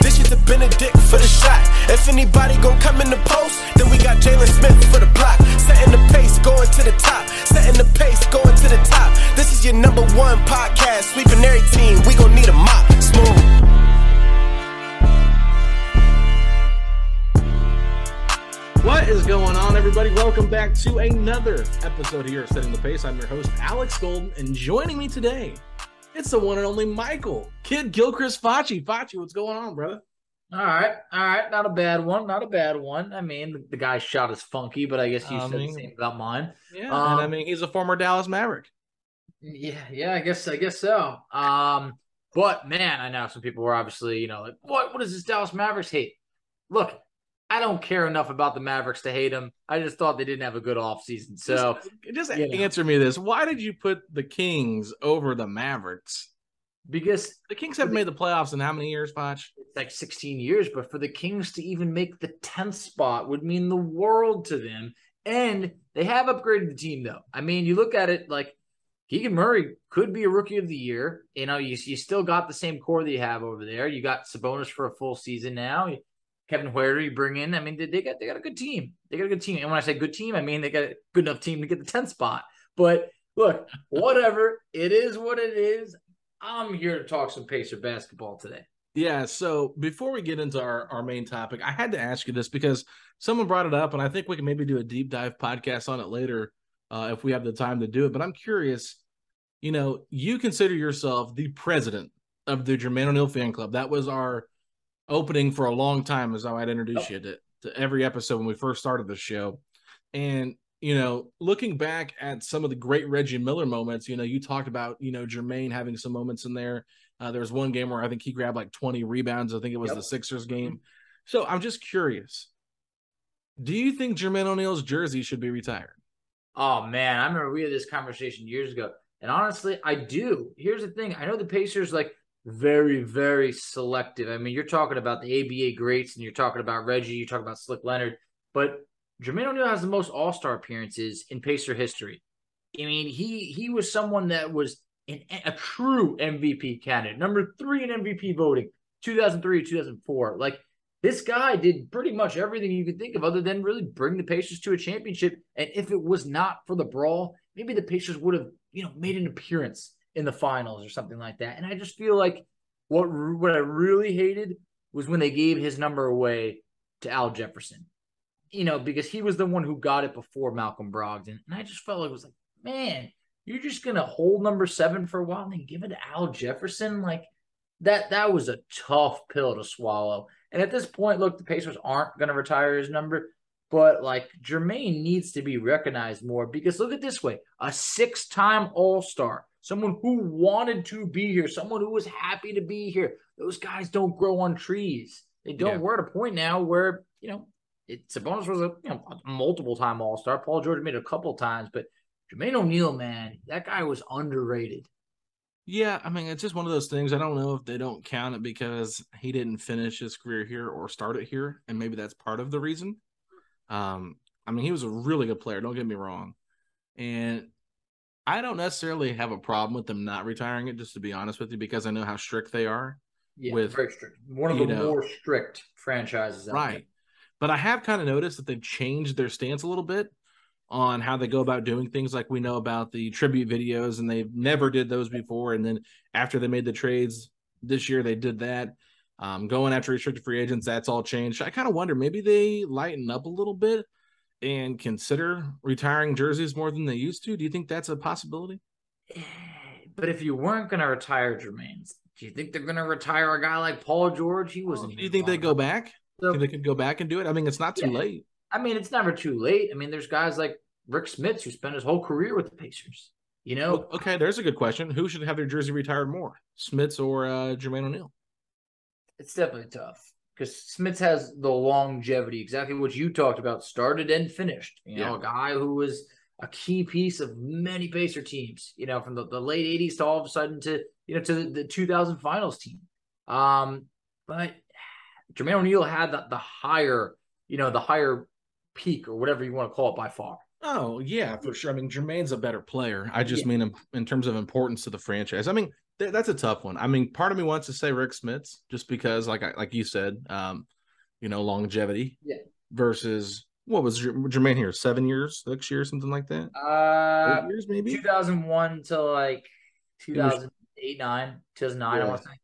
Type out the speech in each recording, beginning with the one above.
This is the Bennedict for the shot. If anybody gon' come in the post, then we got Jalen Smith for the block. Setting the pace, going to the top. Setting the pace, going to the top. This is your number one podcast. Sweeping every team. We gon' need a mop. Smooth. What is going on, everybody? Welcome back to another episode here of Setting the Pace. I'm your host, Alex Golden, and joining me today, it's the one and only Michael, Kidd-Gilchrist Fachi. Fachi, what's going on, brother? All right, all right, not a bad one, not a bad one. I mean, the, the guy's shot is funky, but I guess you I said mean, the same about mine. Yeah, Um, and I mean, he's a former Dallas Maverick. Yeah, yeah, I guess, I guess so. Um, but man, I know some people were obviously, you know, like, what, what does this Dallas Mavericks hate? Look, I don't care enough about the Mavericks to hate them. I just thought they didn't have a good offseason. So just, just you know. answer me this: Why did you put the Kings over the Mavericks? because The Kings haven't made the playoffs in how many years, Foch? it's like 16 years, but for the Kings to even make the 10th spot would mean the world to them. And they have upgraded the team, though. I mean, you look at it like Keegan Murray could be a rookie of the year. You know, you, you still got the same core that you have over there. You got Sabonis for a full season now. Kevin Huerter, you bring in. I mean, they, they got they got a good team. They got a good team. And when I say good team, I mean they got a good enough team to get the 10th spot. But look, whatever. it is what it is. I'm here to talk some Pacer basketball today. Yeah. So before we get into our, our main topic, I had to ask you this because someone brought it up, and I think we can maybe do a deep dive podcast on it later uh, if we have the time to do it. But I'm curious, you know, you consider yourself the president of the Jermaine O'Neal fan club. That was our opening for a long time, is how I'd introduce you to, to every episode when we first started the show. And you know, looking back at some of the great Reggie Miller moments, you know, you talked about, you know, Jermaine having some moments in there. Uh, there was one game where I think he grabbed like 20 rebounds. I think it was Yep. the Sixers game. So I'm just curious. Do you think Jermaine O'Neal's jersey should be retired? Oh man, I remember we had this conversation years ago. And honestly, I do. Here's the thing. I know the Pacers like very, very selective. I mean, you're talking about the ABA greats and you're talking about Reggie, you're talking about Slick Leonard, but Jermaine O'Neal has the most all-star appearances in Pacer history. I mean, he he was someone that was an, a true MVP candidate, number three in MVP voting, 2003, 2004. Like this guy did pretty much everything you could think of other than really bring the Pacers to a championship. And if it was not for the brawl, maybe the Pacers would have, you know, made an appearance in the finals or something like that. And I just feel like what what I really hated was when they gave his number away to Al Jefferson. You know, because he was the one who got it before Malcolm Brogdon. And I just felt like it was like, man, you're just gonna hold number seven for a while and then give it to Al Jefferson? Like that that was a tough pill to swallow. And at this point, look, the Pacers aren't to retire his number, but like Jermaine needs to be recognized more because look at this way a six time All Star, someone who wanted to be here, someone who was happy to be here. Those guys don't grow on trees. They don't. Yeah. We're at a point now where you know it, Sabonis was a you know a multiple time All Star. Paul George made it a couple times, but Jermaine O'Neal, man, that guy was underrated. Yeah, I mean, it's just one of those things. I don't know if they don't count it because he didn't finish his career here or start it here, and maybe that's part of the reason. Um, I mean, he was a really good player. Don't get me wrong, and I don't necessarily have a problem with them not retiring it. Just to be honest with you, because I know how strict they are. Yeah, With, very strict. One of the know- more strict franchises. out there. right? But I have kind of noticed that they've changed their stance a little bit on how they go about doing things. Like we know about the tribute videos, and they never did those before. And then after they made the trades this year, they did that. Um, going after restricted free agents, that's all changed. I kind of wonder maybe they lighten up a little bit and consider retiring jerseys more than they used to. Do you think that's a possibility? But if you weren't going to retire Jermaine's, do you think they're going to retire a guy like Paul George? He wasn't. Do you think they go back? So, think they could go back and do it? I mean, it's not too Yeah. late. I mean, it's never too late. I mean, there's guys like Rick Smits who spent his whole career with the Pacers. You know, Well, okay, there's a good question. Who should have their jersey retired more, Smits or uh, Jermaine O'Neal? it's definitely tough because Smits has the longevity, exactly what you talked about, started and finished. You know, Yeah. a guy who was a key piece of many Pacer teams. You know, from the, the late '80s to all of a sudden to you know to the, the 2000 Finals team. Um, but Jermaine O'Neal had the, the higher, you know, the higher peak or whatever you want to call it by far. Oh yeah, for sure. I mean, Jermaine's a better player. I just Yeah. mean in, in terms of importance to the franchise. I mean, th- that's a tough one. I mean, part of me wants to say Rick Smits just because, like I, like you said, um, you know, longevity. Yeah. Versus what was Jer- Jermaine here? Seven years, six years, something like that. Uh, Eight years, maybe. 2001 to like was- 2008, 9, 2009, I want to say.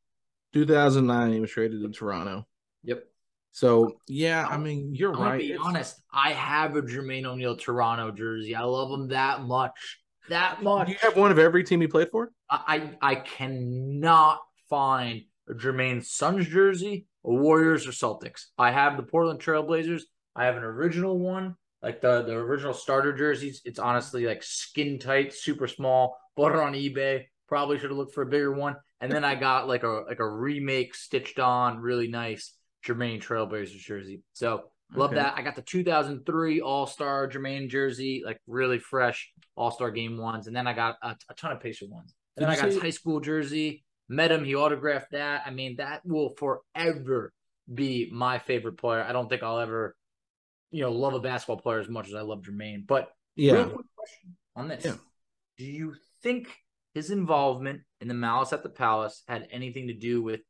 2009, he was traded to Toronto. Yep. So yeah, I mean, you're I'm right. be It's- honest. I have a Jermaine O'Neal Toronto jersey. I love him that much. That much. Do you have one of every team he played for? I I cannot find a Jermaine Suns jersey, a Warriors or Celtics. I have the Portland Trailblazers. I have an original one, like the the original starter jerseys. It's honestly like skin tight, super small. Bought it on eBay. Probably should have looked for a bigger one. And then I got like a like a remake stitched on, really nice Jermaine Trailblazers jersey. So love Okay. that. I got the 2003 All Star Jermaine jersey, like really fresh All Star game ones, and then I got a, a ton of Pacer ones. And Did then I got his high school jersey. Met him. He autographed that. I mean, that will forever be my favorite player. I don't think I'll ever, you know, love a basketball player as much as I love Jermaine. But Yeah. quick question on this: Yeah. Do you think his involvement in the Malice at the Palace had anything to do with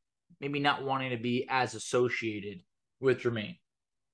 maybe not wanting to be as associated with Jermaine?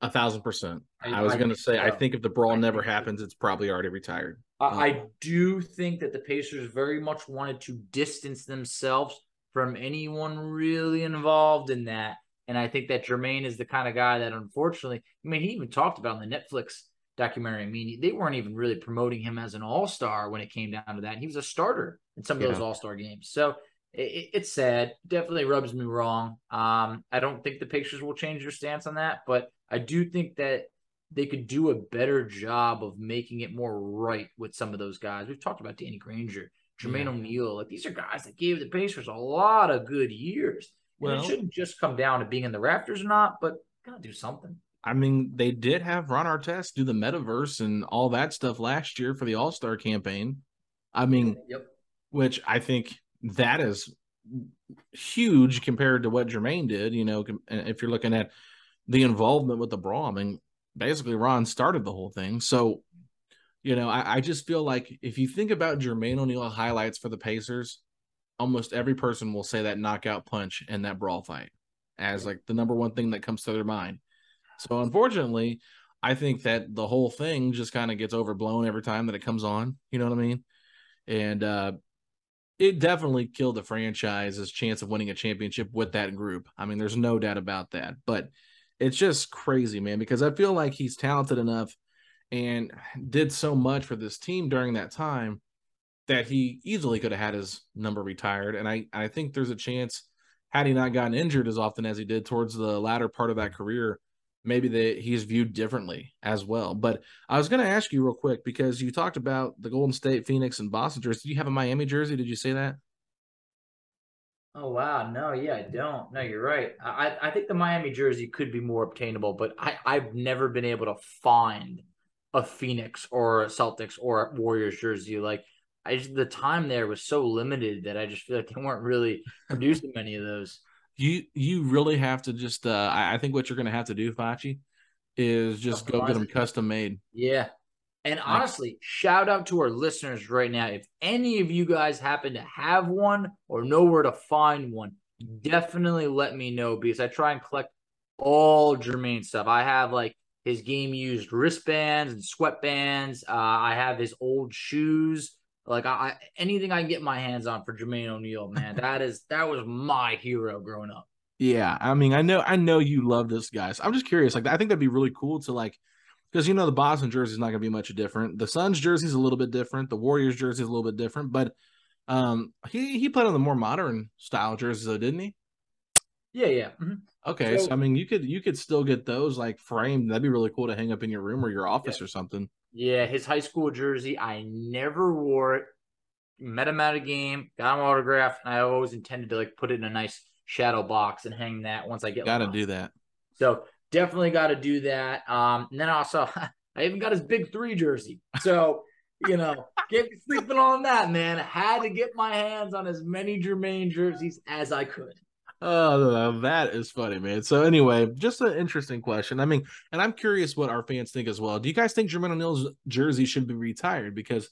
A thousand percent. I- I, was going to say, I think if the brawl I never happens, it's probably already retired. I, Mm. I do think that the Pacers very much wanted to distance themselves from anyone really involved in that. And I think that Jermaine is the kind of guy that, unfortunately, I mean, he even talked about in the Netflix documentary. I mean, they weren't even really promoting him as an all star when it came down to that. He was a starter in some of those all star games. So it, it's sad. Definitely rubs me wrong. Um, I don't think the Pacers will change their stance on that, but I do think that they could do a better job of making it more right with some of those guys. We've talked about Danny Granger, Jermaine Yeah. O'Neal. Like these are guys that gave the Pacers a lot of good years. And Well- it shouldn't just come down to being in the Raptors or not, but gotta do something. I mean, they did have Ron Artest do the metaverse and all that stuff last year for the All Star campaign. I mean, Yep. which I think that is huge compared to what Jermaine did. You know, if you're looking at the involvement with the brawl, I mean, basically Ron started the whole thing. So, you know, I, I just feel like if you think about Jermaine O'Neal highlights for the Pacers, almost every person will say that knockout punch and that brawl fight as like the number one thing that comes to their mind. So unfortunately, I think that the whole thing just kind of gets overblown every time that it comes on. You know what I mean? And uh it definitely killed the franchise's chance of winning a championship with that group. I mean, there's no doubt about that. But it's just crazy, man, because I feel like he's talented enough and did so much for this team during that time that he easily could have had his number retired. And I, I think there's a chance, had he not gotten injured as often as he did towards the latter part of that career, maybe that he's viewed differently as well. But I was going to ask you real quick because you talked about the Golden State, Phoenix, and Boston jersey. Do you have a Miami jersey? Did you say that? Oh wow, no, yeah, I don't. No, you're right. I I think the Miami jersey could be more obtainable, but I I've never been able to find a Phoenix or a Celtics or a Warriors jersey. Like I just the time there was so limited that I just feel like they weren't really producing many of those. You you really have to just uh I, I think what you're gonna have to do, Fachi, is just go get them custom made. Yeah. And honestly, shout out to our listeners right now. If any of you guys happen to have one or know where to find one, definitely let me know because I try and collect all Jermaine stuff. I have like his game used wristbands and sweatbands. Uh, I have his old shoes. Like I, anything I can get my hands on for Jermaine O'Neal, man, that is that was my hero growing up. Yeah, I mean, I know, I know you love this guy. So I'm just curious. Like, I think that'd be really cool to like because you know the Boston jersey is not going to be much different. The Suns jersey is a little bit different. The Warriors jersey is a little bit different, but um, he he played on the more modern style jerseys, though, didn't he? Yeah, yeah. Mm-hmm. Okay, so, so, I mean, you could you could still get those like framed. That'd be really cool to hang up in your room or your office yeah. or something. Yeah, his high school jersey, I never wore it. Met him at a game, got him autographed, and I always intended to like put it in a nice shadow box and hang that once I get. Got to do that. So definitely got to do that. Um, and then also, I even got his big three jersey. So, you know, get sleeping on that, man. I had to get my hands on as many Jermaine jerseys as I could. Oh, that is funny, man. So anyway, just an interesting question. I mean, and I'm curious what our fans think as well. Do you guys think Jermaine O'Neal's jersey should be retired? Because,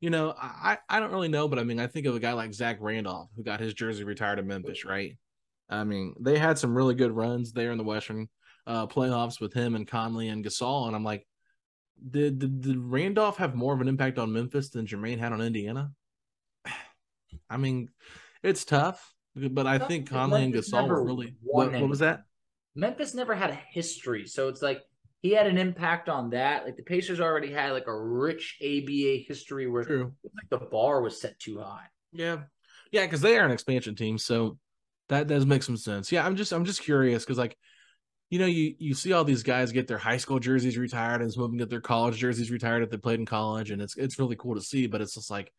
you know, I I don't really know, but I mean, I think of a guy like Zach Randolph who got his jersey retired in Memphis, right? I mean, they had some really good runs there in the Western uh, playoffs with him and Conley and Gasol, and I'm like, did, did, did Randolph have more of an impact on Memphis than Jermaine had on Indiana? I mean, it's tough, but I think Conley Memphis and Gasol were really. What, what was that? Memphis never had a history, so it's like he had an impact on that. Like the Pacers already had like a rich ABA history where True. like the bar was set too high. Yeah, yeah, because they are an expansion team, so that does make some sense. Yeah, I'm just I'm just curious because like you know, you you see all these guys get their high school jerseys retired and some of them get their college jerseys retired if they played in college, and it's it's really cool to see. But it's just like,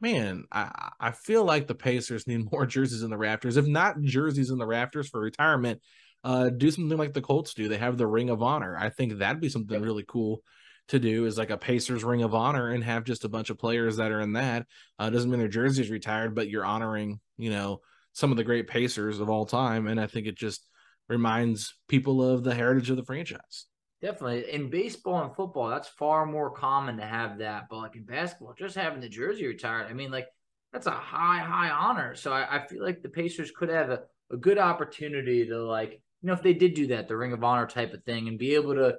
man, I I feel like the Pacers need more jerseys in the rafters, if not jerseys in the rafters for retirement. Uh, do something like the Colts do. They have the Ring of Honor. I think that'd be something really cool to do is like a Pacers Ring of Honor and have just a bunch of players that are in that. Uh, doesn't mean their jerseys retired, but you're honoring, you know, some of the great Pacers of all time. And I think it just reminds people of the heritage of the franchise. Definitely. In baseball and football, that's far more common to have that. But like in basketball, just having the jersey retired, I mean, like that's a high, high honor. So I, I feel like the Pacers could have a, a good opportunity to like, you know, if they did do that, the Ring of Honor type of thing, and be able to,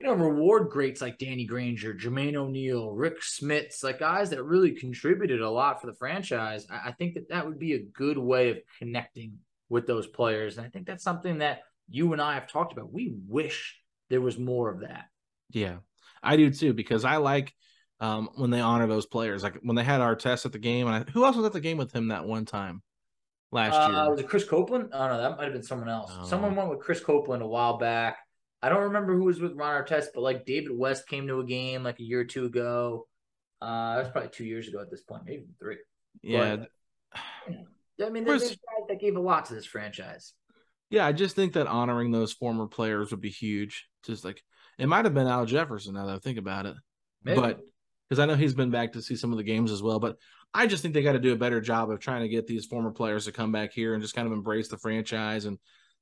you know, reward greats like Danny Granger, Jermaine O'Neal, Rick Smits, like guys that really contributed a lot for the franchise. I, I think that that would be a good way of connecting with those players. And I think that's something that you and I have talked about. We wish there was more of that. Yeah, I do too, because I like um, when they honor those players. Like when they had Artest at the game, and I, who else was at the game with him that one time last uh, year? Was it Chris Copeland? Oh no, that might have been someone else. Oh. Someone went with Chris Copeland a while back. I don't remember who was with Ron Artest, but like David West came to a game like a year or two ago. Uh, that was probably two years ago at this point, maybe three. Yeah. But, know, I mean, there's, guys that gave a lot to this franchise. Yeah, I just think that honoring those former players would be huge. Just like it might have been Al Jefferson now that I think about it, Maybe. but because I know he's been back to see some of the games as well. But I just think they got to do a better job of trying to get these former players to come back here and just kind of embrace the franchise and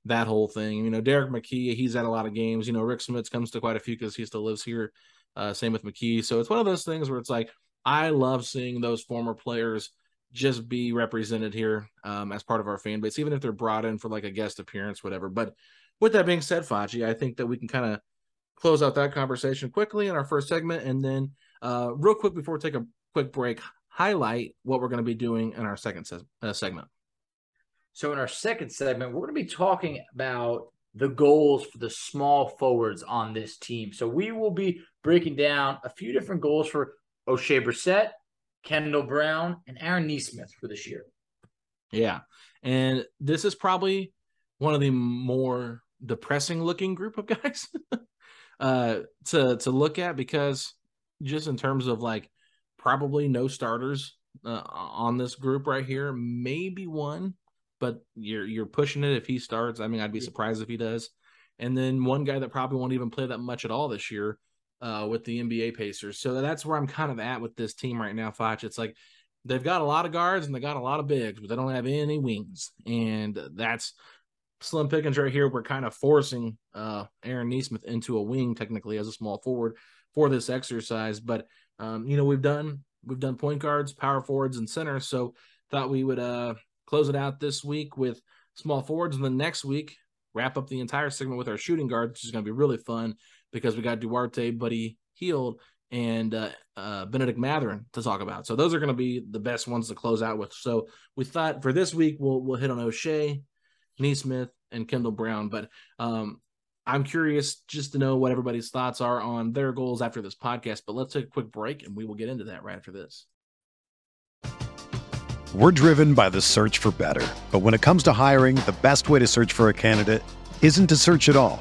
that whole thing. You know, Derrick McKey, he's at a lot of games. You know, Rick Smits comes to quite a few because he still lives here. Uh, same with McKey. So it's one of those things where it's like I love seeing those former players just be represented here um, as part of our fan base, even if they're brought in for like a guest appearance, whatever. But with that being said, Facci, I think that we can kind of close out that conversation quickly in our first segment, and then uh, real quick before we take a quick break, highlight what we're going to be doing in our second se- uh, segment. So in our second segment, we're going to be talking about the goals for the small forwards on this team. So we will be breaking down a few different goals for Oshae Brissett, Kendall Brown, and Aaron Nesmith for this year. Yeah. And this is probably one of the more depressing looking group of guys uh to to look at because just in terms of like probably no starters uh, on this group right here, maybe one but you're you're pushing it if he starts. I mean, I'd be surprised if he does. And then one guy that probably won't even play that much at all this year uh, with the NBA Pacers. So that's where I'm kind of at with this team right now, Foch. It's like they've got a lot of guards and they got a lot of bigs, but they don't have any wings. And that's slim pickings right here. We're kind of forcing uh, Aaron Nesmith into a wing, technically as a small forward for this exercise. But um, you know, we've done we've done point guards, power forwards, and centers. So thought we would uh, close it out this week with small forwards, and then next week wrap up the entire segment with our shooting guards, which is going to be really fun because we got Duarte, Buddy Hield, and uh, uh, Bennedict Mathurin to talk about. So those are going to be the best ones to close out with. So we thought for this week we'll we'll hit on Oshae, Nesmith, and Kendall Brown. But um, I'm curious just to know what everybody's thoughts are on their goals after this podcast. But let's take a quick break and we will get into that right after this. We're driven by the search for better. But when it comes to hiring, the best way to search for a candidate isn't to search at all.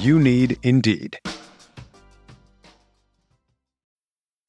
You need Indeed.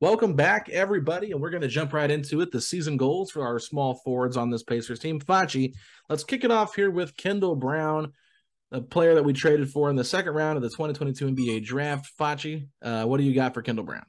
Welcome back, everybody, and we're going to jump right into it. The season goals for our small forwards on this Pacers team. Facci, let's kick it off here with Kendall Brown, a player that we traded for in the second round of the 2022 NBA draft. Facci, uh, what do you got for Kendall Brown?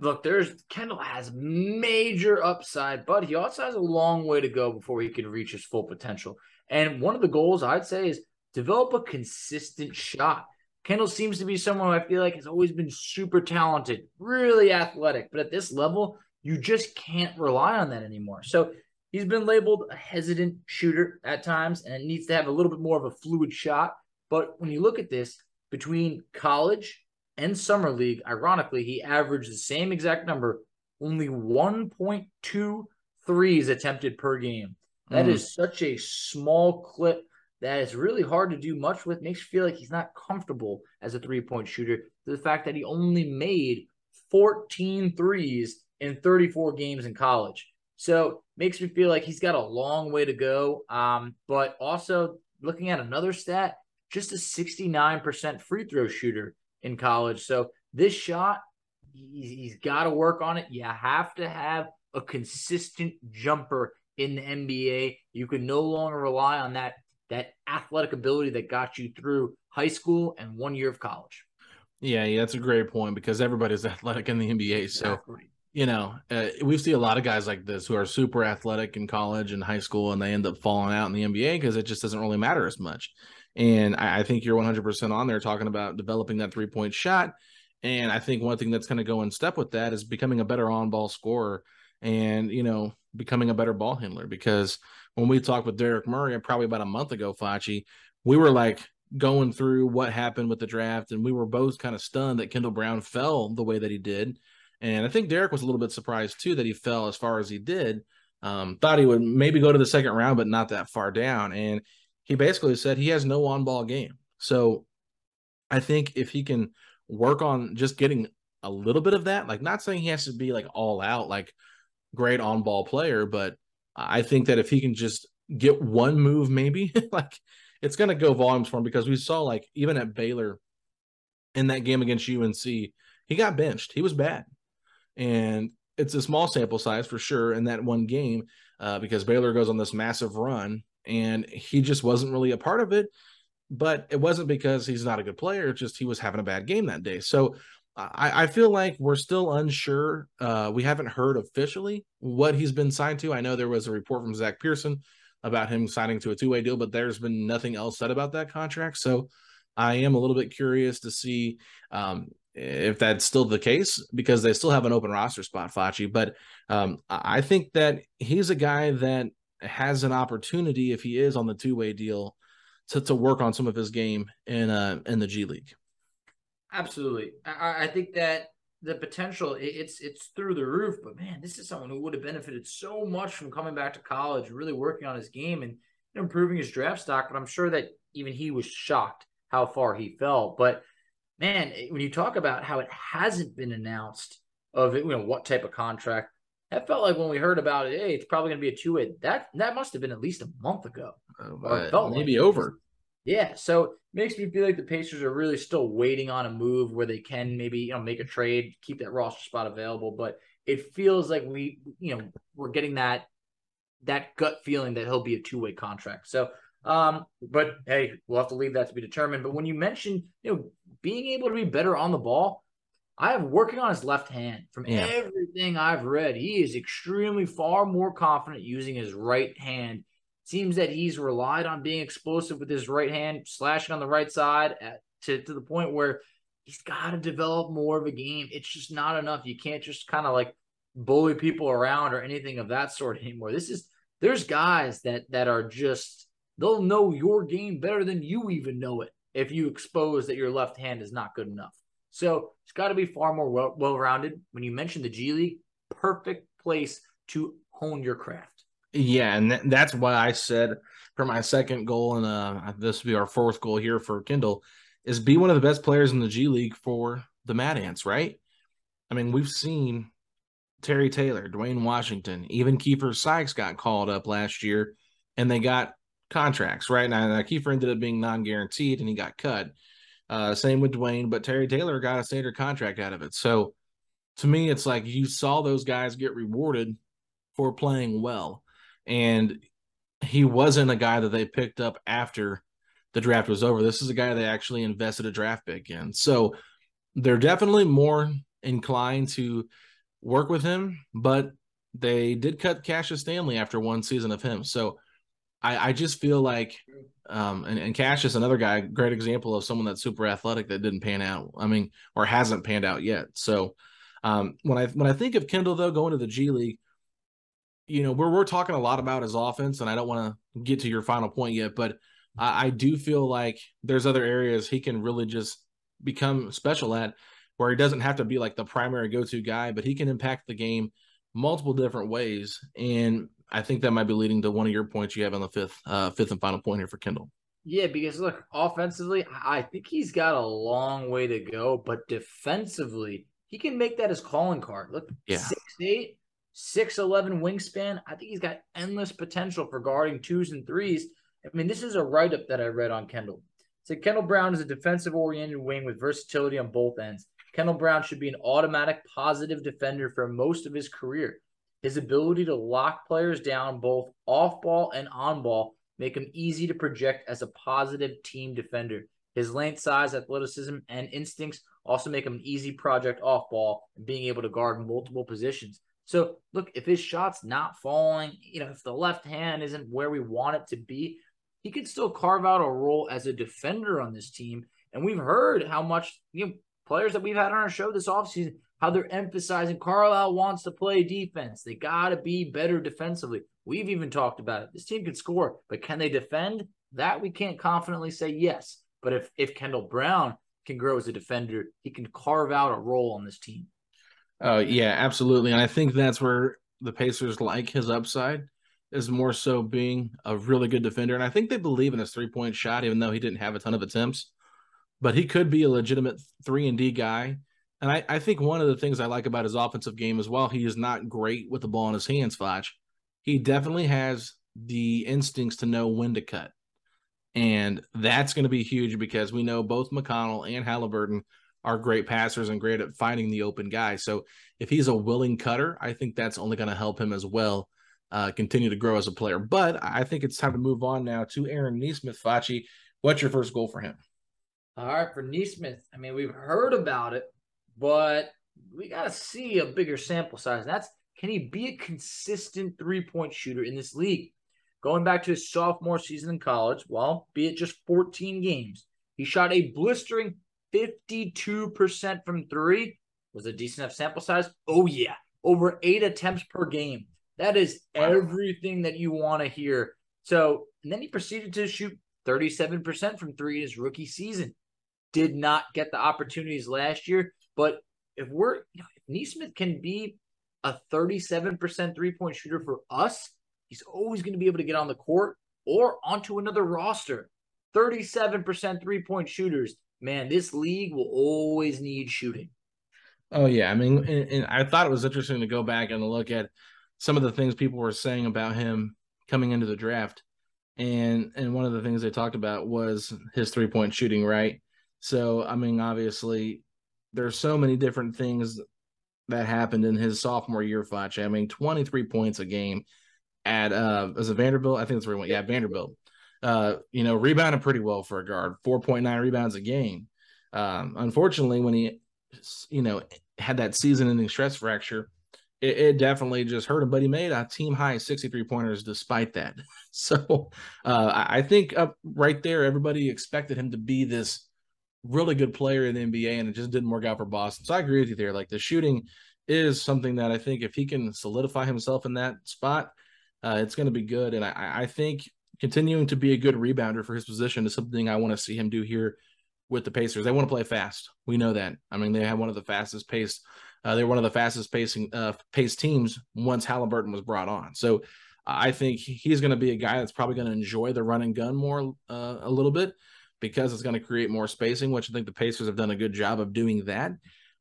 Look, there's Kendall has major upside, but he also has a long way to go before he can reach his full potential. And one of the goals I'd say is develop a consistent shot. Kendall seems to be someone who I feel like has always been super talented, really athletic, but at this level, you just can't rely on that anymore. So he's been labeled a hesitant shooter at times and it needs to have a little bit more of a fluid shot. But when you look at this between college and summer league, ironically, he averaged the same exact number, only 1.2 threes attempted per game. That mm. is such a small clip that is really hard to do much with, makes you feel like he's not comfortable as a three point shooter. The fact that he only made 14 threes in 34 games in college. So makes me feel like he's got a long way to go. Um, but also looking at another stat, just a 69% free throw shooter in college. So this shot, he's, he's got to work on it. You have to have a consistent jumper in the NBA. You can no longer rely on that that athletic ability that got you through high school and one year of college. Yeah, yeah, that's a great point because everybody's athletic in the NBA. So, exactly. you know, uh, we see a lot of guys like this who are super athletic in college and high school, and they end up falling out in the NBA because it just doesn't really matter as much. And I, I think you're 100% on there talking about developing that three point shot. And I think one thing that's going to go in step with that is becoming a better on ball scorer and you know becoming a better ball handler. Because when we talked with Derek Murray probably about a month ago, Facci, we were like going through what happened with the draft, and we were both kind of stunned that Kendall Brown fell the way that he did. And I think Derek was a little bit surprised too that he fell as far as he did. Um, thought he would maybe go to the second round, but not that far down. And he basically said he has no on ball game. So I think if he can work on just getting a little bit of that, like not saying he has to be like all out, like great on ball player, but I think that if he can just get one move, maybe like it's going to go volumes for him because we saw like even at Baylor in that game against UNC, he got benched. He was bad. And it's a small sample size for sure in that one game uh, because Baylor goes on this massive run and he just wasn't really a part of it. But it wasn't because he's not a good player; just he was having a bad game that day. So I, I feel like we're still unsure. Uh, we haven't heard officially what he's been signed to. I know there was a report from Zach Pearson about him signing to a two-way deal, but there's been nothing else said about that contract. So I am a little bit curious to see um, if that's still the case because they still have an open roster spot, Facci. But um, I think that he's a guy that has an opportunity if he is on the two way deal to to work on some of his game in uh in the G League. Absolutely, I, I think that the potential it's it's through the roof. But man, this is someone who would have benefited so much from coming back to college, really working on his game and improving his draft stock. But I'm sure that even he was shocked how far he fell. But man, when you talk about how it hasn't been announced of it, you know, what type of contract, that felt like when we heard about it, hey, it's probably going to be a two way. That that must have been at least a month ago. Uh, maybe like over. Yeah, so it makes me feel like the Pacers are really still waiting on a move where they can maybe you know make a trade, keep that roster spot available. But it feels like we you know we're getting that that gut feeling that he'll be a two way contract. So um, but hey, we'll have to leave that to be determined. But when you mentioned, you know, being able to be better on the ball, I have working on his left hand. From yeah. everything I've read, he is extremely far more confident using his right hand. Seems that he's relied on being explosive with his right hand, slashing on the right side at, to, to the point where he's got to develop more of a game. It's just not enough. You can't just kind of like bully people around or anything of that sort anymore. This is there's guys that that are just They'll know your game better than you even know it if you expose that your left hand is not good enough. So it's got to be far more well rounded. When you mentioned the G League, perfect place to hone your craft. Yeah, and th- that's why I said for my second goal, and uh, this will be our fourth goal here for Kendall, is be one of the best players in the G League for the Mad Ants, right? I mean, we've seen Terry Taylor, Duane Washington, even Keifer Sykes got called up last year, and they got contracts, right? Now, now Keifer ended up being non-guaranteed and he got cut. Uh, same with Duane, but Terry Taylor got a standard contract out of it. So to me, it's like you saw those guys get rewarded for playing well. And he wasn't a guy that they picked up after the draft was over. This is a guy they actually invested a draft pick in. So they're definitely more inclined to work with him, but they did cut Cassius Stanley after one season of him. So I, I just feel like um and, and Cassius, another guy, great example of someone that's super athletic that didn't pan out. I mean, or hasn't panned out yet. So um when I when I think of Kendall though going to the G League, you know, we're we're talking a lot about his offense, and I don't want to get to your final point yet, but I, I do feel like there's other areas he can really just become special at where he doesn't have to be like the primary go-to guy, but he can impact the game multiple different ways. And I think that might be leading to one of your points you have on the fifth, uh, fifth and final point here for Kendall. Yeah, because look, offensively, I think he's got a long way to go, but defensively, he can make that his calling card. Look, yeah. six eight, six eleven wingspan. I think he's got endless potential for guarding twos and threes. I mean, this is a write up that I read on Kendall. It said Kendall Brown is a defensive oriented wing with versatility on both ends. Kendall Brown should be an automatic positive defender for most of his career. His ability to lock players down both off ball and on ball make him easy to project as a positive team defender. His length, size, athleticism, and instincts also make him an easy project off ball and being able to guard multiple positions. So, look, if his shot's not falling, you know, if the left hand isn't where we want it to be, he could still carve out a role as a defender on this team. And we've heard how much, you know, players that we've had on our show this offseason, how they're emphasizing Carlisle wants to play defense. They got to be better defensively. We've even talked about it. This team can score, but can they defend? That we can't confidently say yes. But if if Kendall Brown can grow as a defender, he can carve out a role on this team. Oh yeah, absolutely. And I think that's where the Pacers like his upside is more so being a really good defender. And I think they believe in his three point shot, even though he didn't have a ton of attempts. But he could be a legitimate three and D guy. And I, I think one of the things I like about his offensive game as well, he is not great with the ball in his hands, Flash. He definitely has the instincts to know when to cut. And that's going to be huge because we know both McConnell and Halliburton are great passers and great at finding the open guy. So if he's a willing cutter, I think that's only going to help him as well uh, continue to grow as a player. But I think it's time to move on now to Aaron Nesmith. Facci, what's your first goal for him? All right, for Nesmith, I mean, we've heard about it, but we got to see a bigger sample size. And that's can he be a consistent three point shooter in this league? Going back to his sophomore season in college, well, be it just 14 games, he shot a blistering 52% from three. Was a decent enough sample size? Oh, yeah. Over eight attempts per game. That is everything that you want to hear. So, and then he proceeded to shoot 37% from three in his rookie season. Did not get the opportunities last year. But if we're, you know, if Nesmith can be a 37% three point shooter for us, he's always going to be able to get on the court or onto another roster. 37% three point shooters. Man, this league will always need shooting. Oh, yeah. I mean, and, and I thought it was interesting to go back and look at some of the things people were saying about him coming into the draft. And and one of the things they talked about was his three point shooting, right? So I mean, obviously, there's so many different things that happened in his sophomore year, Fletch. I mean, 23 points a game at uh as a Vanderbilt. I think that's where he went. Yeah, Vanderbilt. Uh, you know, rebounded pretty well for a guard, 4.9 rebounds a game. Um, unfortunately, when he you know had that season ending stress fracture, it, it, definitely just hurt him. But he made a team high 63 pointers despite that. So uh, I think up right there, everybody expected him to be this really good player in the NBA, and it just didn't work out for Boston. So I agree with you there. Like the shooting is something that I think if he can solidify himself in that spot, uh, it's going to be good. And I, I think continuing to be a good rebounder for his position is something I want to see him do here with the Pacers. They want to play fast. We know that. I mean, they have one of the fastest paced uh, they're one of the fastest pacing uh, paced teams once Halliburton was brought on. So I think he's going to be a guy that's probably going to enjoy the run and gun more uh, a little bit because it's going to create more spacing, which I think the Pacers have done a good job of doing that.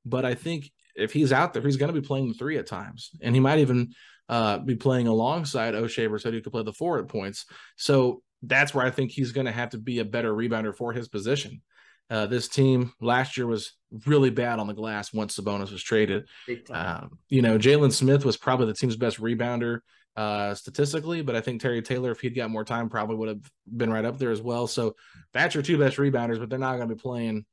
But I think if he's out there, he's going to be playing the three at times, and he might even uh, be playing alongside Oshae Brissett, who could play the four at points. So that's where I think he's going to have to be a better rebounder for his position. Uh, this team last year was really bad on the glass once Sabonis was traded. Um, you know, Jalen Smith was probably the team's best rebounder uh, statistically, but I think Terry Taylor, if he'd got more time, probably would have been right up there as well. So that's your two best rebounders, but they're not going to be playing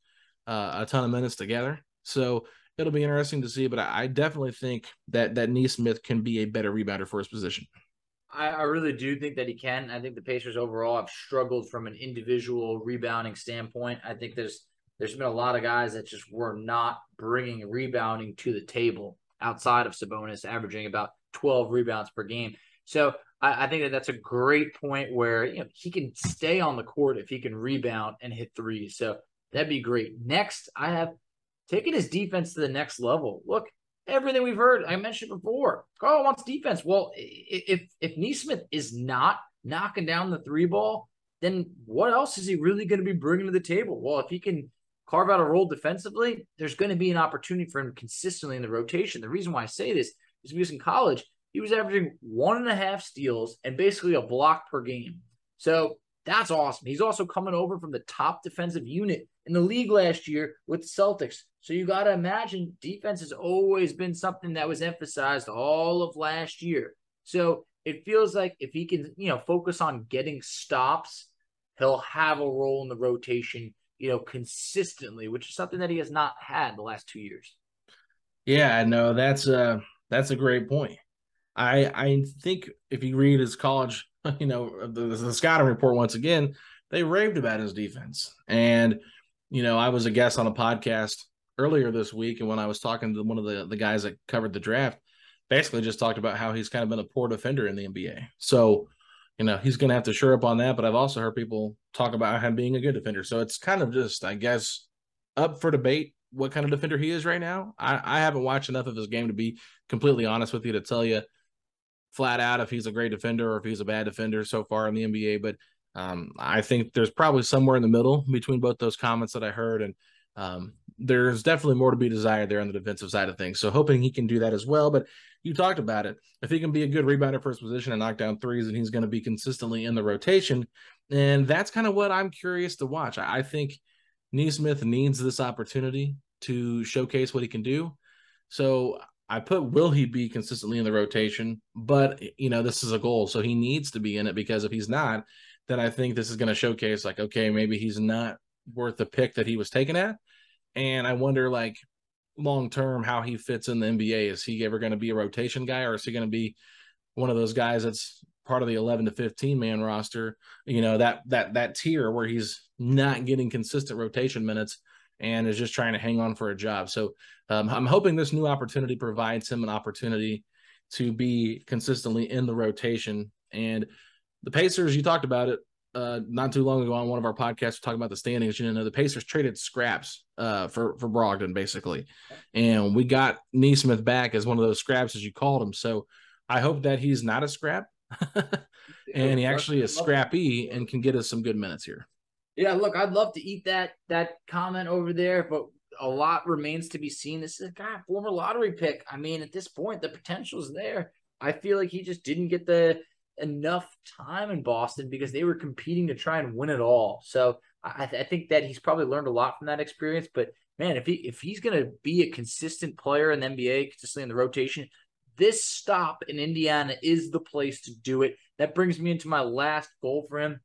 uh, a ton of minutes together. So it'll be interesting to see. But I, I definitely think that that Nesmith can be a better rebounder for his position. I, I, really do think that he can. I think the Pacers overall have struggled from an individual rebounding standpoint. I think there's there's been a lot of guys that just were not bringing rebounding to the table outside of Sabonis, averaging about 12 rebounds per game. So I, I think that that's a great point where you know he can stay on the court if he can rebound and hit threes. So that'd be great. Next, I have taken his defense to the next level. Look, everything we've heard. I mentioned before. Carl wants defense. Well, if if Nesmith is not knocking down the three ball, then what else is he really going to be bringing to the table? Well, if he can carve out a role defensively, there's going to be an opportunity for him consistently in the rotation. The reason why I say this is because in college he was averaging one and a half steals and basically a block per game. So that's awesome. He's also coming over from the top defensive unit in the league last year with the Celtics. So you got to imagine defense has always been something that was emphasized all of last year. So it feels like if he can, you know, focus on getting stops, he'll have a role in the rotation, you know, consistently, which is something that he has not had the last two years. Yeah, no, that's a that's a great point. I I think if you read his college, you know, the, the scouting report once again, they raved about his defense. And you know, I was a guest on a podcast earlier this week, and when I was talking to one of the the guys that covered the draft, basically just talked about how he's kind of been a poor defender in the NBA. So, you know, he's going to have to shore up on that. But I've also heard people talk about him being a good defender. So it's kind of just, I guess, up for debate what kind of defender he is right now. I, I haven't watched enough of his game to be completely honest with you to tell you flat out if he's a great defender or if he's a bad defender so far in the NBA. But um, I think there's probably somewhere in the middle between both those comments that I heard. And um, there's definitely more to be desired there on the defensive side of things. So hoping he can do that as well. But you talked about it. If he can be a good rebounder for his position and knock down threes, and he's going to be consistently in the rotation. And that's kind of what I'm curious to watch. I think Nesmith needs this opportunity to showcase what he can do. So I put will he be consistently in the rotation? But you know, this is a goal, so he needs to be in it because if he's not, then I think this is going to showcase like, okay, maybe he's not worth the pick that he was taken at. And I wonder, like, long term, how he fits in the NBA. Is he ever going to be a rotation guy, or is he going to be one of those guys that's part of the 11 to 15 man roster? You know, that that that tier where he's not getting consistent rotation minutes and is just trying to hang on for a job. So um, I'm hoping this new opportunity provides him an opportunity to be consistently in the rotation. And the Pacers, you talked about it uh, not too long ago on one of our podcasts, talking about the standings. You know, the Pacers traded scraps uh, for for Brogdon basically, and we got Nesmith back as one of those scraps, as you called him. So I hope that he's not a scrap, and he actually is scrappy and can get us some good minutes here. Yeah, look, I'd love to eat that that comment over there, but a lot remains to be seen. This is a guy, former lottery pick. I mean, at this point, the potential is there. I feel like he just didn't get the enough time in Boston because they were competing to try and win it all. So I, I think that he's probably learned a lot from that experience. But man, if he if he's to be a consistent player in the NBA, consistently in the rotation, this stop in Indiana is the place to do it. That brings me into my last goal for him.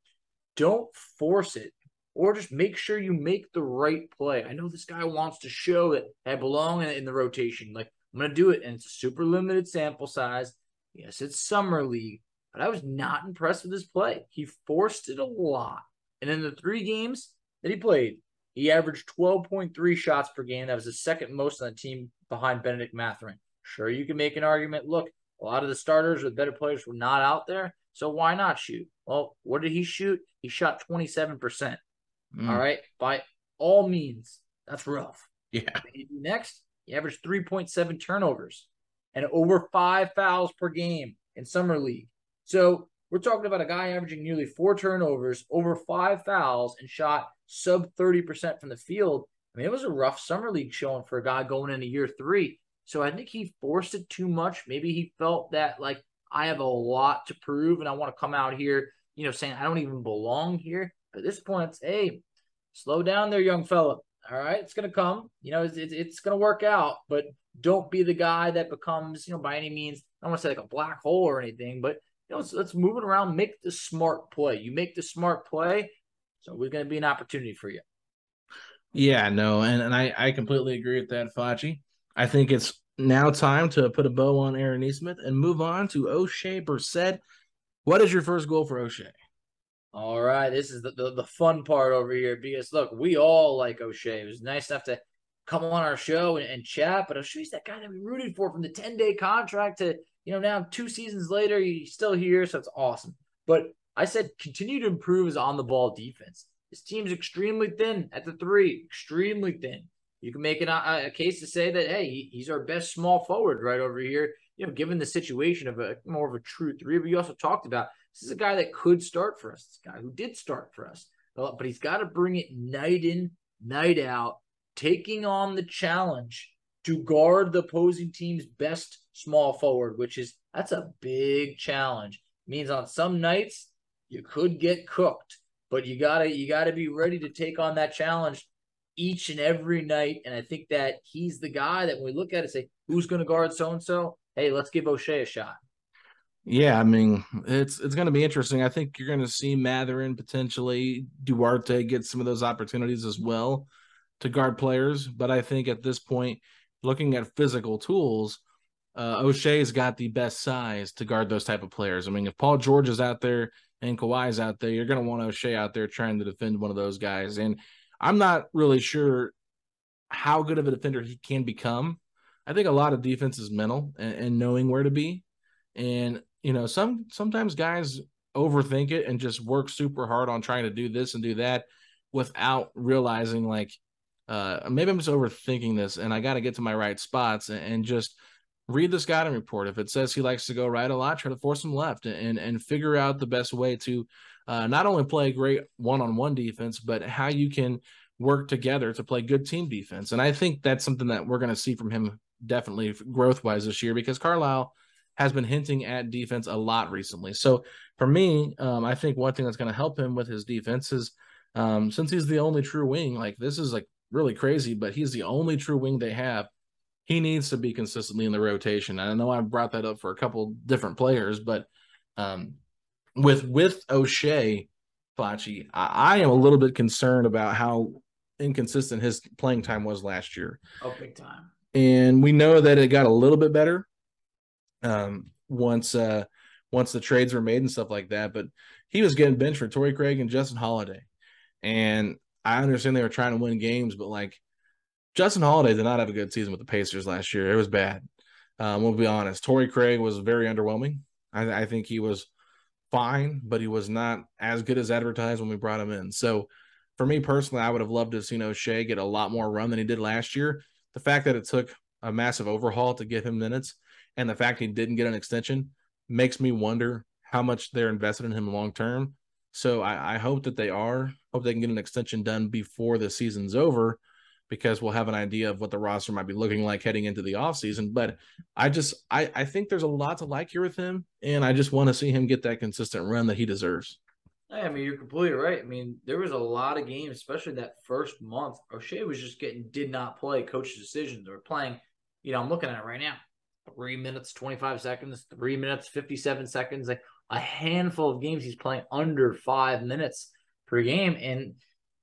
Don't force it or just make sure you make the right play. I know this guy wants to show that I belong in, the rotation. Like I'm going to do it, and it's a super limited sample size. Yes, it's summer league, but I was not impressed with his play. He forced it a lot, and in the three games that he played, he averaged 12.3 shots per game. That was the second most on the team behind Bennedict Mathurin. Sure, you can make an argument. Look, a lot of the starters with better players were not out there, so why not shoot? Well, what did he shoot? He shot 27%. Mm. All right. By all means, that's rough. Yeah. Next, he averaged 3.7 turnovers and over five fouls per game in summer league. So we're talking about a guy averaging nearly four turnovers, over five fouls, and shot sub 30% from the field. I mean, it was a rough summer league showing for a guy going into year three. So I think he forced it too much. Maybe he felt that like I have a lot to prove and I want to come out here, you know, saying I don't even belong here. At this point, hey, slow down there, young fella. All right, it's gonna come. You know, it's, it's, gonna work out, but don't be the guy that becomes, you know, by any means. I don't want to say like a black hole or anything, but you know, let's, let's move it around. Make the smart play. You make the smart play, so we're gonna be an opportunity for you. Yeah, no, and, and I, I completely agree with that, Facci. I think it's now time to put a bow on Aaron Nesmith and move on to Oshae Brissett. What is your first goal for Oshae? All right, this is the, the, the fun part over here because look, we all like Oshae. It was nice enough to come on our show and, and chat, but Oshae's that guy that we rooted for from the 10 day contract to, you know, now two seasons later, he's still here. So it's awesome. But I said continue to improve his on the ball defense. His team's extremely thin at the three, extremely thin. You can make an, a, a case to say that, hey, he, he's our best small forward right over here, you know, given the situation of a more of a true three. But you also talked about this is a guy that could start for us. This guy who did start for us, but he's got to bring it night in, night out, taking on the challenge to guard the opposing team's best small forward, which is that's a big challenge. It means on some nights you could get cooked, but you gotta you gotta be ready to take on that challenge each and every night. And I think that he's the guy that when we look at it, say, who's gonna guard so and so? Hey, let's give Oshae a shot. Yeah, I mean, it's it's going to be interesting. I think you're going to see Mathurin potentially Duarte get some of those opportunities as well to guard players. But I think at this point, looking at physical tools, uh, Oshae's got the best size to guard those type of players. I mean, if Paul George is out there and Kawhi's out there, you're going to want Oshae out there trying to defend one of those guys. And I'm not really sure how good of a defender he can become. I think a lot of defense is mental and, and knowing where to be. And you know, some sometimes guys overthink it and just work super hard on trying to do this and do that without realizing like uh maybe I'm just overthinking this and I got to get to my right spots and, and, just read the scouting report. If it says he likes to go right a lot, try to force him left and and figure out the best way to uh, not only play great one-on-one defense, but how you can work together to play good team defense. And I think that's something that we're going to see from him definitely growth wise this year because Carlisle has been hinting at defense a lot recently. So for me, um, I think one thing that's going to help him with his defense is um, since he's the only true wing, like this is like really crazy, but he's the only true wing they have. He needs to be consistently in the rotation. And I know I brought that up for a couple different players, but um, with with Oshae, Facci, I, I am a little bit concerned about how inconsistent his playing time was last year. Oh, big time. And we know that it got a little bit better um, once uh, once the trades were made and stuff like that. But he was getting benched for Torrey Craig and Justin Holiday. And I understand they were trying to win games, but like Justin Holiday did not have a good season with the Pacers last year. It was bad. Um, we'll be honest. Torrey Craig was very underwhelming. I, I think he was fine, but he was not as good as advertised when we brought him in. So for me personally, I would have loved to have seen Oshae get a lot more run than he did last year. The fact that it took a massive overhaul to get him minutes and the fact he didn't get an extension makes me wonder how much they're invested in him long term. So I, I, hope that they are. Hope they can get an extension done before the season's over because we'll have an idea of what the roster might be looking like heading into the offseason. But I just I, I think there's a lot to like here with him, and I just want to see him get that consistent run that he deserves. I mean, you're completely right. I mean, there was a lot of games, especially that first month. Oshae was just getting did not play coach's decisions or playing. You know, I'm looking at it right now. Three minutes, 25 seconds, three minutes, 57 seconds. Like a handful of games, he's playing under five minutes per game. And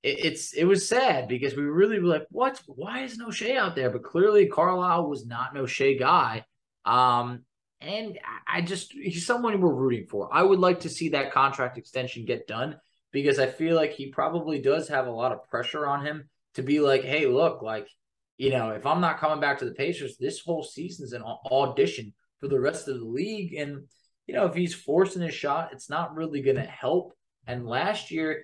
it, it's it was sad because we really were like, what? Why is no Shea out there? But clearly Carlisle was not no Shea guy. Um, and I just he's someone we're rooting for. I would like to see that contract extension get done because I feel like he probably does have a lot of pressure on him to be like, hey, look, like, you know, if I'm not coming back to the Pacers, this whole season's an audition for the rest of the league. And, you know, if he's forcing his shot, it's not really going to help. And last year,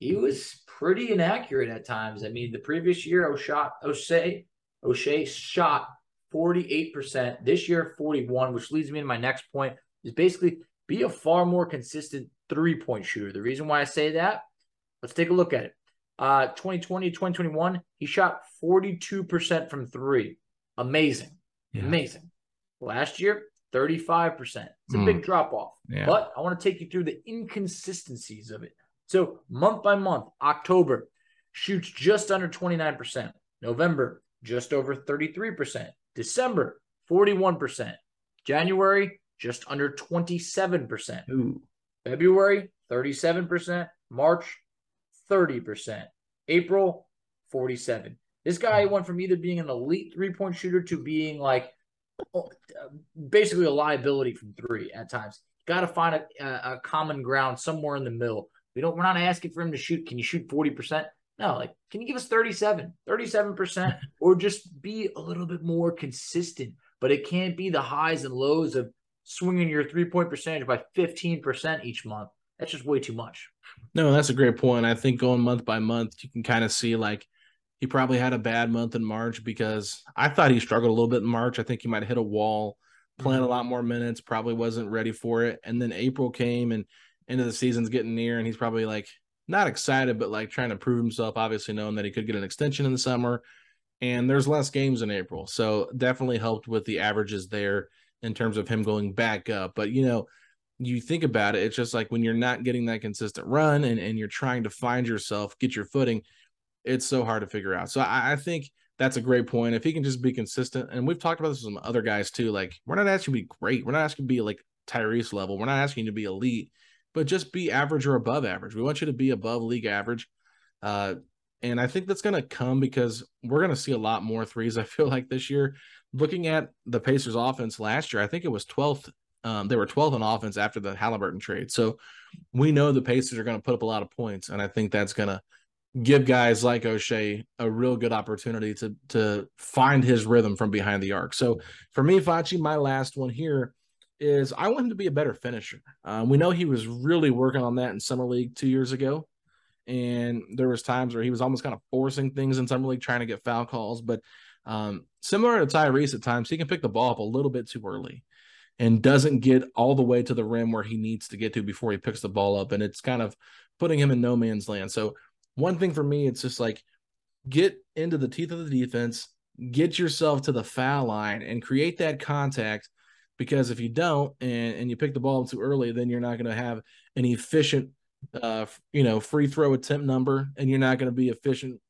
he was pretty inaccurate at times. I mean, the previous year, Oshae, Oshae, Oshae shot 48%. This year, 41, which leads me to my next point is basically be a far more consistent three point shooter. The reason why I say that, let's take a look at it. Uh, 2020, 2021, he shot 42% from three. Amazing. Yeah. Amazing. Last year, 35%. It's a mm. big drop off. Yeah. But I want to take you through the inconsistencies of it. So, month by month, October shoots just under 29%. November, just over 33%. December, 41%. January, just under 27%. Ooh. February, 37%. March, 30%. April, 47. This guy mm. went from either being an elite three-point shooter to being like basically a liability from three at times. Got to find a, a, common ground somewhere in the middle. We don't. We're not asking for him to shoot. Can you shoot forty percent? No, like, can you give us 37, 37%, or just be a little bit more consistent? But it can't be the highs and lows of swinging your three point percentage by 15% each month. That's just way too much. No, that's a great point. I think going month by month, you can kind of see like he probably had a bad month in March because I thought he struggled a little bit in March. I think he might have hit a wall, playing a mm-hmm. lot more minutes, probably wasn't ready for it. And then April came and end of the season's getting near, and he's probably like, not excited, but like trying to prove himself, obviously knowing that he could get an extension in the summer. And there's less games in April. So definitely helped with the averages there in terms of him going back up. But you know, you think about it, it's just like when you're not getting that consistent run and, and you're trying to find yourself, get your footing, it's so hard to figure out. So I, I think that's a great point. If he can just be consistent, and we've talked about this with some other guys too. Like, we're not asking to be great. We're not asking to be like Tyrese level. We're not asking to be elite but just be average or above average. We want you to be above league average. Uh, and I think that's going to come because we're going to see a lot more threes. I feel like this year, looking at the Pacers offense last year, I think it was 12th. Um, they were 12th on offense after the Halliburton trade. So we know the Pacers are going to put up a lot of points. And I think that's going to give guys like Oshae a real good opportunity to to find his rhythm from behind the arc. So for me, Facci, my last one here is I want him to be a better finisher. Um, we know he was really working on that in summer league two years ago, and there was times where he was almost kind of forcing things in summer league, trying to get foul calls. But um, similar to Tyrese at times, he can pick the ball up a little bit too early and doesn't get all the way to the rim where he needs to get to before he picks the ball up, and it's kind of putting him in no man's land. So one thing for me, it's just like get into the teeth of the defense, get yourself to the foul line, and create that contact because if you don't and, and you pick the ball too early, then you're not going to have an efficient, uh, you know, free throw attempt number, and you're not going to be efficient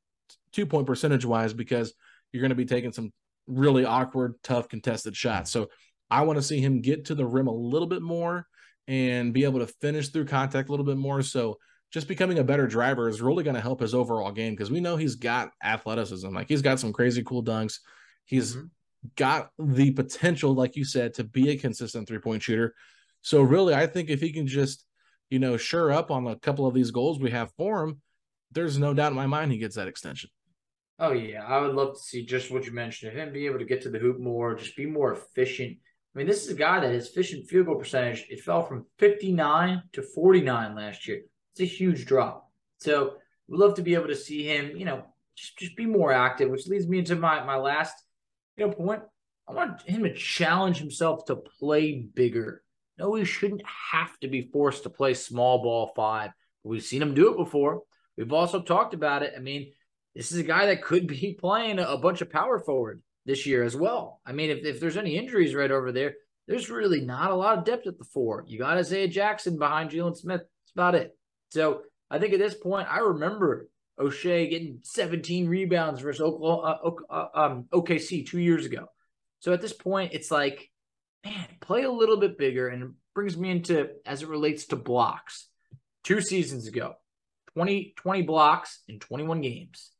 two point percentage wise because you're going to be taking some really awkward, tough contested shots. So I want to see him get to the rim a little bit more and be able to finish through contact a little bit more. So just becoming a better driver is really going to help his overall game because we know he's got athleticism. Like he's got some crazy cool dunks. He's mm-hmm got the potential, like you said, to be a consistent three point shooter. So really, I think if he can just, you know, sure up on a couple of these goals we have for him, there's no doubt in my mind he gets that extension. Oh yeah, I would love to see just what you mentioned, him be able to get to the hoop more, just be more efficient. I mean, this is a guy that his efficient field goal percentage it fell from 59 to 49 last year. It's a huge drop. So we'd love to be able to see him, you know, just, just be more active, which leads me into my my last you know, point. I want him to challenge himself to play bigger. No, he shouldn't have to be forced to play small ball five. We've seen him do it before. We've also talked about it. I mean, this is a guy that could be playing a bunch of power forward this year as well. I mean, if, if there's any injuries right over there, there's really not a lot of depth at the four. You got Isaiah Jackson behind Jalen Smith. That's about it. So I think at this point, I remember Oshae getting 17 rebounds versus Oklahoma, uh, uh, um, OKC two years ago. So at this point, it's like, man, play a little bit bigger. And brings me into as it relates to blocks. Two seasons ago, 20, 20 blocks in 21 games.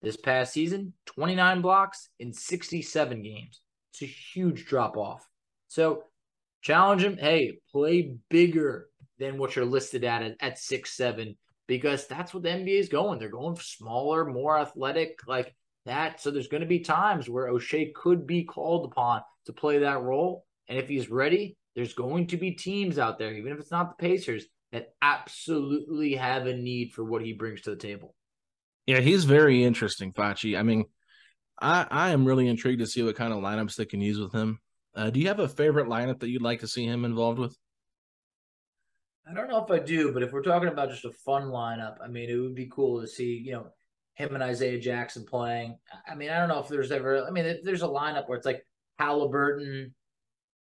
This past season, 29 blocks in 67 games. It's a huge drop off. So challenge him. Hey, play bigger than what you're listed at at, six seven because that's what the NBA is going. They're going smaller, more athletic, like that. So there's going to be times where Oshae could be called upon to play that role. And if he's ready, there's going to be teams out there, even if it's not the Pacers, that absolutely have a need for what he brings to the table. Yeah, he's very interesting, Facci. I mean, I, I am really intrigued to see what kind of lineups they can use with him. Uh, do you have a favorite lineup that you'd like to see him involved with? I don't know if I do, but if we're talking about just a fun lineup, I mean, it would be cool to see, you know, him and Isaiah Jackson playing. I mean, I don't know if there's ever, I mean, there's a lineup where it's like Halliburton,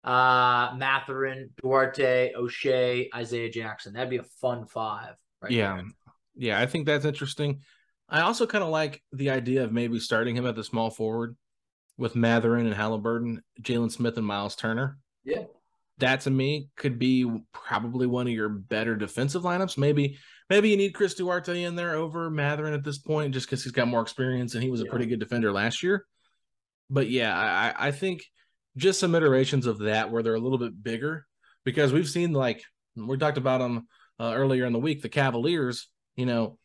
uh, Mathurin, Duarte, Oshae, Isaiah Jackson. That'd be a fun five. Right yeah. There. Yeah. I think that's interesting. I also kind of like the idea of maybe starting him at the small forward with Mathurin and Halliburton, Jalen Smith and Miles Turner. Yeah that to me could be probably one of your better defensive lineups. Maybe maybe you need Chris Duarte in there over Mathurin at this point, just because he's got more experience and he was a pretty good defender last year. But yeah, I, I think just some iterations of that where they're a little bit bigger because we've seen like we talked about them uh, earlier in the week. The Cavaliers, you know,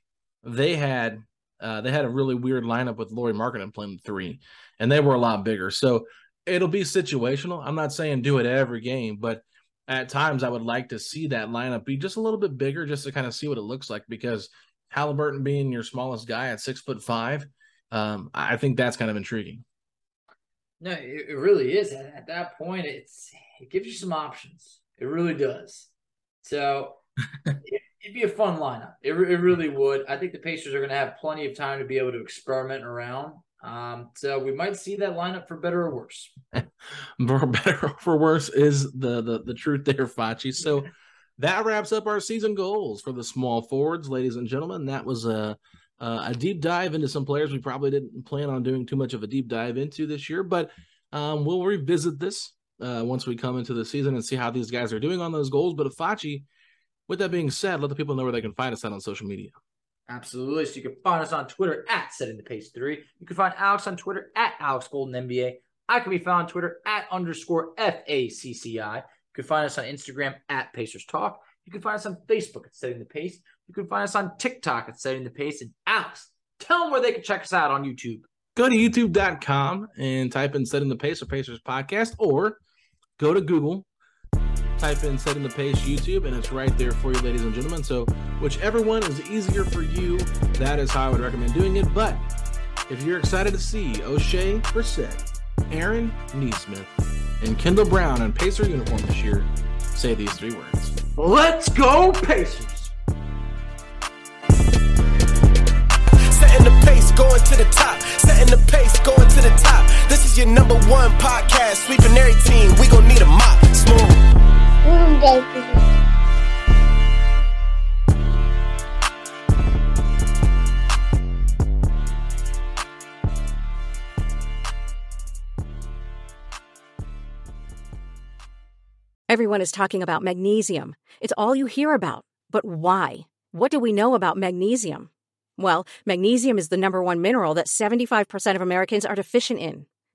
they had uh, they had a really weird lineup with Lauri Markkanen playing three, and they were a lot bigger. So it'll be situational. I'm not saying do it every game, but at times I would like to see that lineup be just a little bit bigger just to kind of see what it looks like because Halliburton being your smallest guy at six foot five, um, I think that's kind of intriguing. No, it, really is. At that point, it's it gives you some options. It really does. So it, would be a fun lineup. It, it really would. I think the Pacers are going to have plenty of time to be able to experiment around. Um, so we might see that lineup for better or worse. for better or for worse is the the, the truth there, Facci. So that wraps up our season goals for the small forwards, ladies and gentlemen. That was a a deep dive into some players we probably didn't plan on doing too much of a deep dive into this year, but um, we'll revisit this uh, once we come into the season and see how these guys are doing on those goals. But Facci, with that being said, let the people know where they can find us out on social media. Absolutely. So you can find us on Twitter at Setting the Pace Three. You can find Alex on Twitter at Alex Golden NBA. I can be found on Twitter at underscore FACCI. You can find us on Instagram at Pacers Talk. You can find us on Facebook at Setting the Pace. You can find us on TikTok at Setting the Pace. And Alex, tell them where they can check us out on YouTube. Go to youtube.com and type in Setting the Pace or Pacers Podcast, or go to Google, type in Setting the Pace YouTube, and it's right there for you, ladies and gentlemen. So, whichever one is easier for you, that is how I would recommend doing it. But if you're excited to see Oshae Brissett, Aaron Nesmith, and Kendall Brown in Pacer uniform this year, say these three words. Let's go, Pacers! Setting the pace, going to the top. Setting the pace, going to the top. This is your number one podcast. Sweeping every team. We gon' need a mop. Everyone is talking about magnesium. It's all you hear about. But why? What do we know about magnesium? Well, magnesium is the number one mineral that 75% of Americans are deficient in.